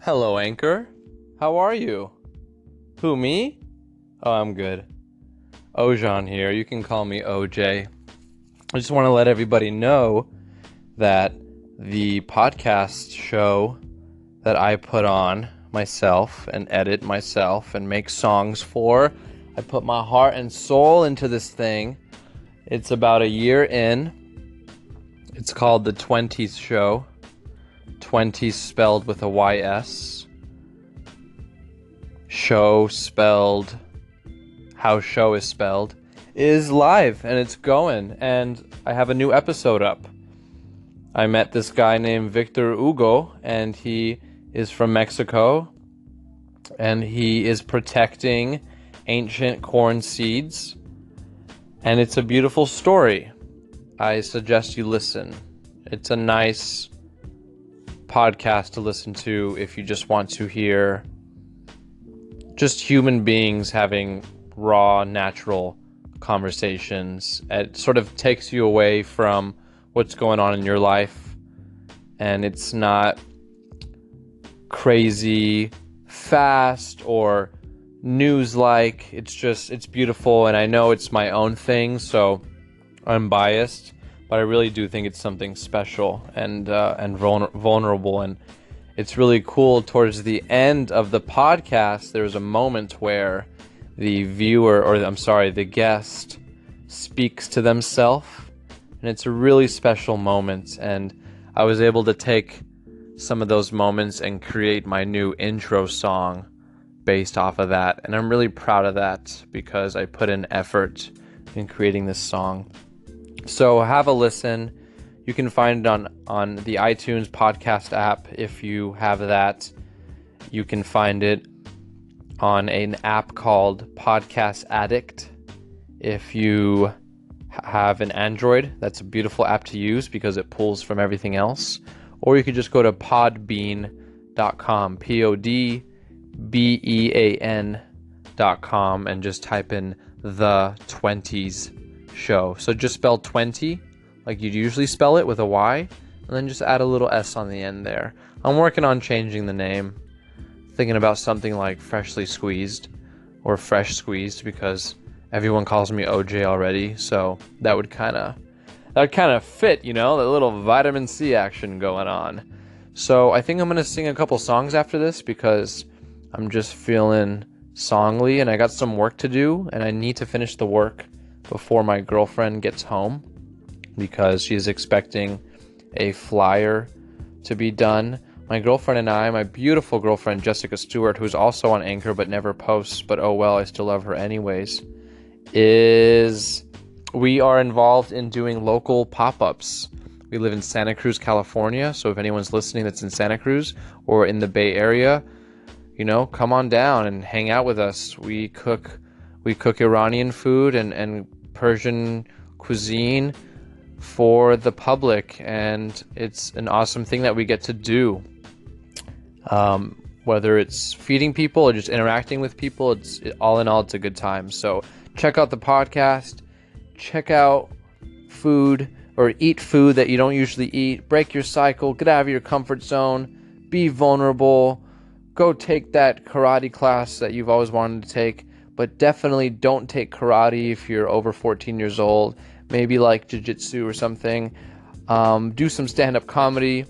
Hello, Anchor. How are you? Who, me? Oh, I'm good. Ojan here. You can call me OJ. I just want to let everybody know that the podcast show that I put on myself and edit myself and make songs for, I put my heart and soul into this thing. It's about a year in. It's called The 20s Show. 20 spelled with a YS. Show spelled how show is spelled is live and it's going and I have a new episode up. I met this guy named Victor Hugo and he is from Mexico and he is protecting ancient corn seeds and it's a beautiful story. I suggest you listen. It's a nice podcast to listen to if you just want to hear just human beings having raw, natural conversations. It sort of takes you away from what's going on in your life, and it's not crazy fast or news like. It's just, it's beautiful, and I know it's my own thing, so I'm biased but I really do think it's something special and uh, and vulnerable, and it's really cool. Towards the end of the podcast, there's a moment where the viewer, or I'm sorry, the guest, speaks to themselves, and it's a really special moment. And I was able to take some of those moments and create my new intro song based off of that, and I'm really proud of that because I put in effort in creating this song. So have a listen. You can find it on on the iTunes podcast app if you have that. You can find it on an app called Podcast Addict. If you have an Android, that's a beautiful app to use because it pulls from everything else. Or you could just go to podbean.com, P O D B E A N.com, and just type in the 20s show. So just spell 20 like you'd usually spell it with a Y, and then just add a little S on the end there. I'm working on changing the name, thinking about something like Freshly Squeezed or Fresh Squeezed because everyone calls me OJ already, so that would kind of that would kind of fit, you know, that little vitamin C action going on. So I think I'm gonna sing a couple songs after this because I'm just feeling songly and I got some work to do and I need to finish the work before my girlfriend gets home because she's expecting a flyer to be done. My girlfriend and I, my beautiful girlfriend Jessica Stewart, who's also on Anchor but never posts, but oh well, I still love her anyways, is we are involved in doing local pop ups. We live in Santa Cruz, California, so if anyone's listening that's in Santa Cruz or in the Bay Area, you know, come on down and hang out with us. We cook we cook Iranian food and, and Persian cuisine for the public, and it's an awesome thing that we get to do. Um, whether it's feeding people or just interacting with people, it's it, all in all, it's a good time. So check out the podcast, check out food or eat food that you don't usually eat, break your cycle, get out of your comfort zone, be vulnerable, go take that karate class that you've always wanted to take but definitely don't take karate if you're over 14 years old. Maybe like jiu-jitsu or something. Um, do some stand-up comedy.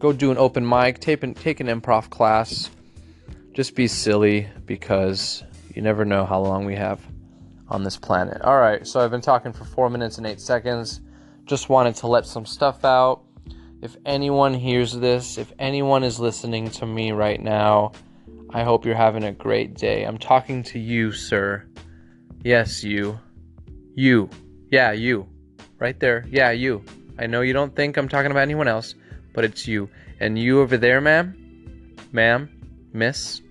Go do an open mic. Take an, take an improv class. Just be silly because you never know how long we have on this planet. All right, so I've been talking for four minutes and eight seconds. Just wanted to let some stuff out. If anyone hears this, if anyone is listening to me right now, I hope you're having a great day. I'm talking to you, sir. Yes, you. You. Yeah, you. Right there. Yeah, you. I know you don't think I'm talking about anyone else, but it's you. And you over there, ma'am, ma'am, miss,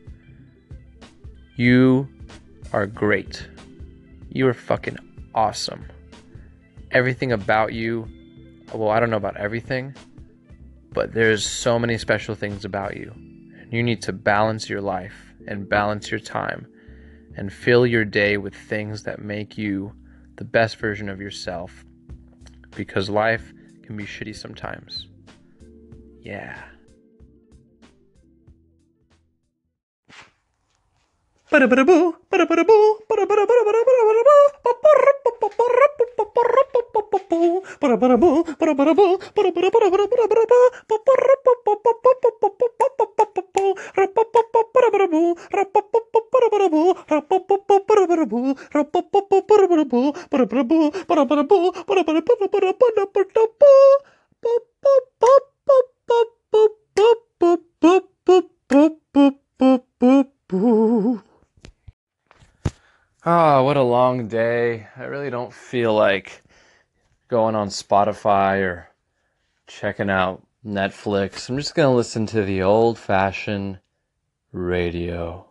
you are great. You are fucking awesome. Everything about you, well, I don't know about everything, but there's so many special things about you. You need to balance your life and balance your time and fill your day with things that make you the best version of yourself because life can be shitty sometimes. Yeah. Ah, what a day. I really don't feel like going on Spotify or checking out Netflix. I'm just going to listen to the old fashioned radio.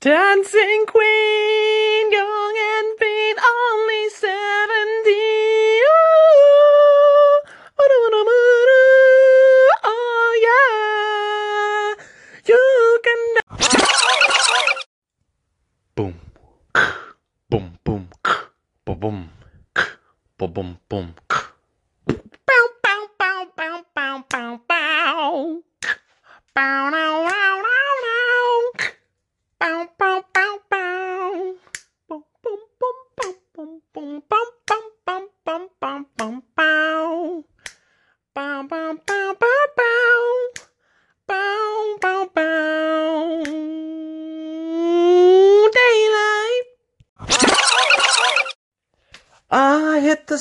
Dancing Queen, boom, boom,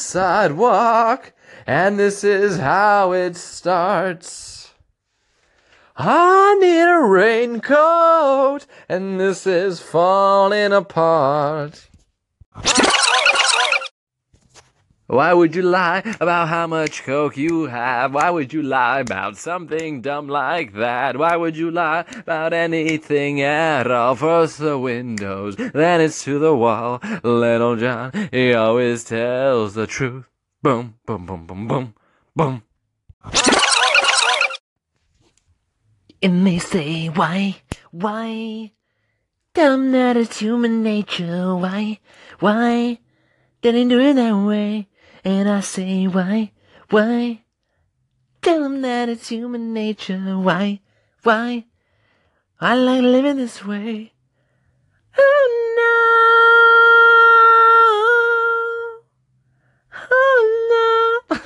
sidewalk, and this is how it starts. I need a raincoat, and this is falling apart. Why would you lie about how much coke you have? Why would you lie about something dumb like that? Why would you lie about anything at all? First the windows, then it's to the wall. Little John, he always tells the truth. Boom, boom, boom, boom, boom, boom. And they say, why, why? 'em that it's human nature. Why, why? Didn't do it that way. And I say, why, why? Tell 'em that it's human nature. Why, why? I like living this way. Oh no. Oh no.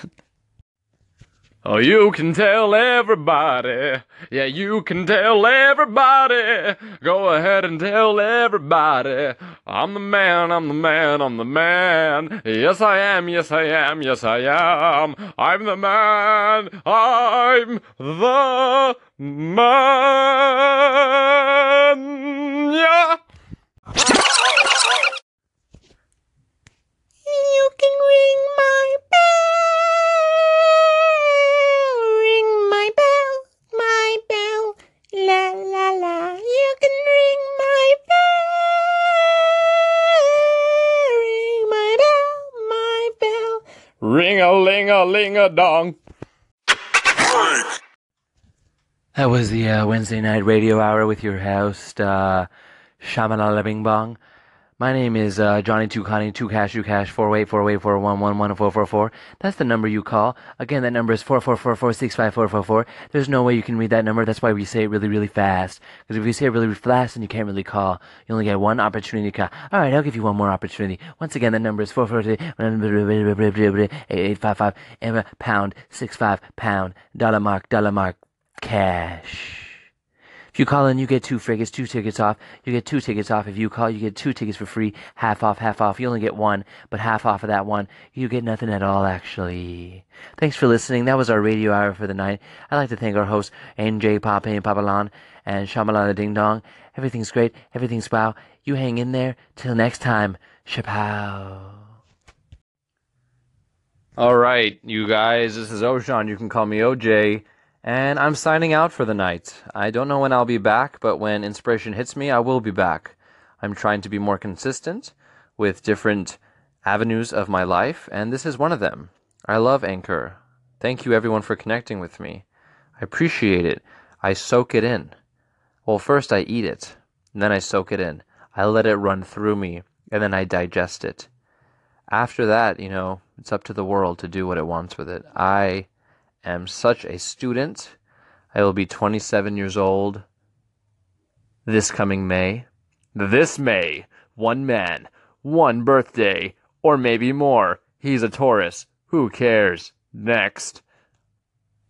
Oh, you can tell everybody. Yeah, you can tell everybody. Go ahead and tell everybody. I'm the man, I'm the man, I'm the man. Yes, I am, yes, I am, yes, I am. I'm the man, I'm the man. Yeah. You can ring my bell, a ling a dong. That was the uh, Wednesday night radio hour with your host, uh, Shamanala Bing Bong. My name is uh, Johnny Tukani, Two Cash, Two Cash, four eight four eight four one one one four four four. That's the number you call. Again, that number is four four four four six five four four four. There's no way you can read that number. That's why we say it really, really fast. Because if you say it really, really fast, then you can't really call. You only get one opportunity to call. All right, I'll give you one more opportunity. Once again, that number is four four eight eight five five pound six five pound dollar mark dollar mark cash. If you call in, you get two frigates, two tickets off. You get two tickets off. If you call, you get two tickets for free, half off, half off. You only get one, but half off of that one, you get nothing at all, actually. Thanks for listening. That was our radio hour for the night. I'd like to thank our hosts, NJ Papa and Papalan and Shamalala Ding Dong. Everything's great. Everything's wow. You hang in there. Till next time. Chapow. All right, you guys, this is Ojan. You can call me OJ. And I'm signing out for the night. I don't know when I'll be back, but when inspiration hits me, I will be back. I'm trying to be more consistent with different avenues of my life, and this is one of them. I love Anchor. Thank you, everyone, for connecting with me. I appreciate it. I soak it in. Well, first I eat it, and then I soak it in. I let it run through me, and then I digest it. After that, you know, it's up to the world to do what it wants with it. I am such a student. I will be 27 years old this coming May. This May, one man, one birthday, or maybe more. He's a Taurus. Who cares? Next.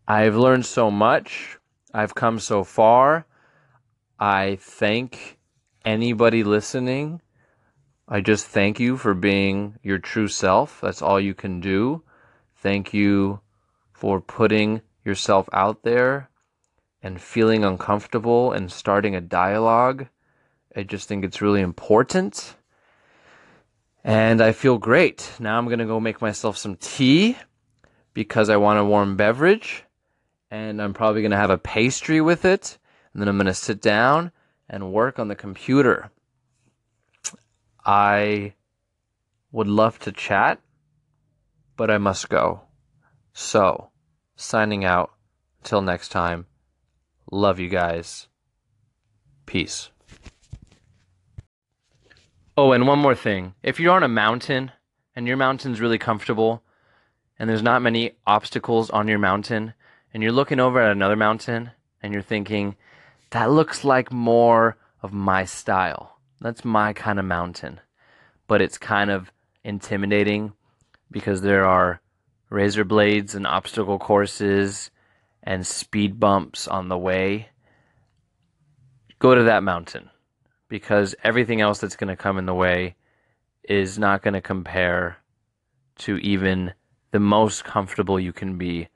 I've learned so much. I've come so far. I thank anybody listening. I just thank you for being your true self. That's all you can do. Thank you for putting yourself out there and feeling uncomfortable and starting a dialogue. I just think it's really important. And I feel great. Now I'm going to go make myself some tea because I want a warm beverage. And I'm probably going to have a pastry with it. And then I'm going to sit down and work on the computer. I would love to chat, but I must go. So, signing out. Till next time. Love you guys. Peace. Oh, and one more thing. If you're on a mountain and your mountain's really comfortable and there's not many obstacles on your mountain and you're looking over at another mountain and you're thinking, that looks like more of my style. That's my kind of mountain. But it's kind of intimidating because there are razor blades and obstacle courses and speed bumps on the way. Go to that mountain because everything else that's going to come in the way is not going to compare to even the most comfortable you can be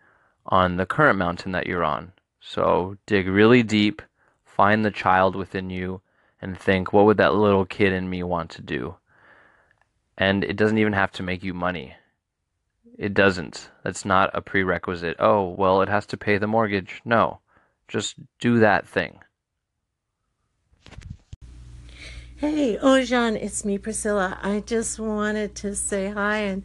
on the current mountain that you're on. So dig really deep, find the child within you, and think, what would that little kid in me want to do? And it doesn't even have to make you money. It doesn't. That's not a prerequisite. Oh, well, it has to pay the mortgage. No. Just do that thing. Hey, Ojan, it's me, Priscilla. I just wanted to say hi and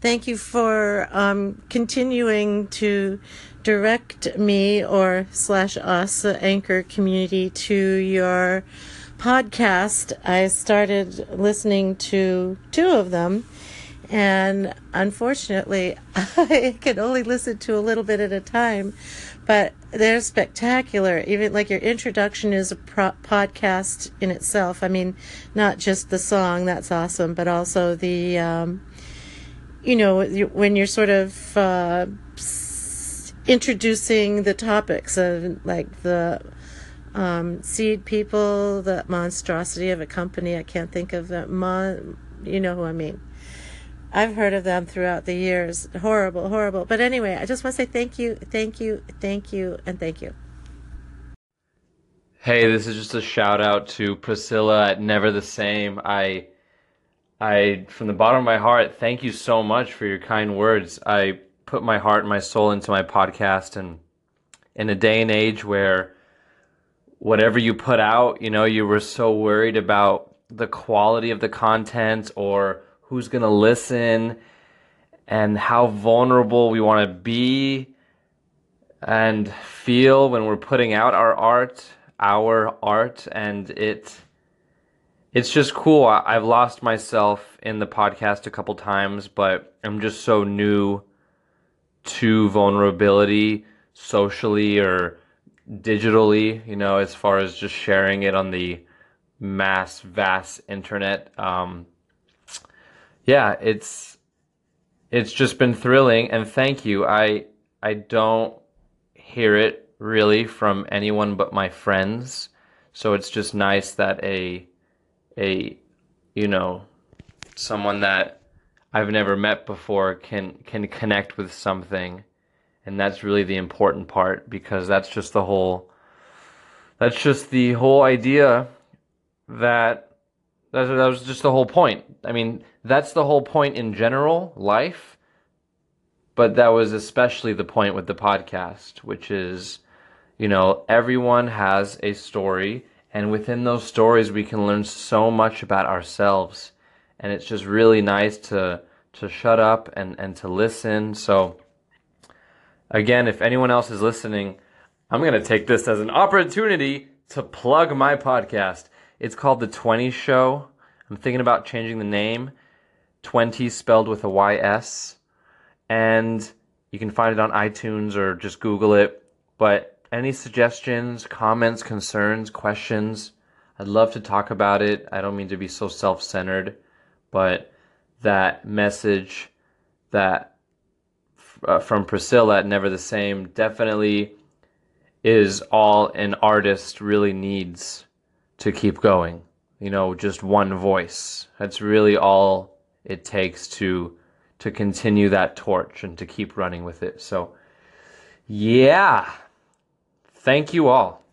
thank you for um, continuing to direct me or slash us, the Anchor community, to your podcast. I started listening to two of them and unfortunately, I can only listen to a little bit at a time, but they're spectacular. Even like your introduction is a pro- podcast in itself. I mean, not just the song, that's awesome, but also the, um, you know, when you're sort of uh, introducing the topics of like the um, seed people, the monstrosity of a company. I can't think of that. Mon- you know who I mean. I've heard of them throughout the years. Horrible, horrible. But anyway, I just want to say thank you, thank you, thank you, and thank you. Hey, this is just a shout out to Priscilla at Never the Same. I I from the bottom of my heart, thank you so much for your kind words. I put my heart and my soul into my podcast and in a day and age where whatever you put out, you know, you were so worried about the quality of the content or who's going to listen and how vulnerable we want to be and feel when we're putting out our art, our art, and it it's just cool. I've lost myself in the podcast a couple times, but I'm just so new to vulnerability socially or digitally, you know, as far as just sharing it on the mass, vast internet. Um, yeah, it's it's just been thrilling and thank you. I I don't hear it really from anyone but my friends. So it's just nice that a a you know someone that I've never met before can can connect with something and that's really the important part because that's just the whole that's just the whole idea that that, was just the whole point. I mean, that's the whole point in general, life. But that was especially the point with the podcast, which is, you know, everyone has a story, and within those stories, we can learn so much about ourselves. And it's just really nice to to shut up and, and to listen. So, again, if anyone else is listening, I'm going to take this as an opportunity to plug my podcast. It's called The 20 Show. I'm thinking about changing the name. 20 spelled with a YS. And you can find it on iTunes or just Google it. But any suggestions, comments, concerns, questions, I'd love to talk about it. I don't mean to be so self centered, but that message that uh, from Priscilla at Never the Same definitely is all an artist really needs to keep going. You know, just one voice. That's really all it takes to to continue that torch and to keep running with it. So, yeah. Thank you all.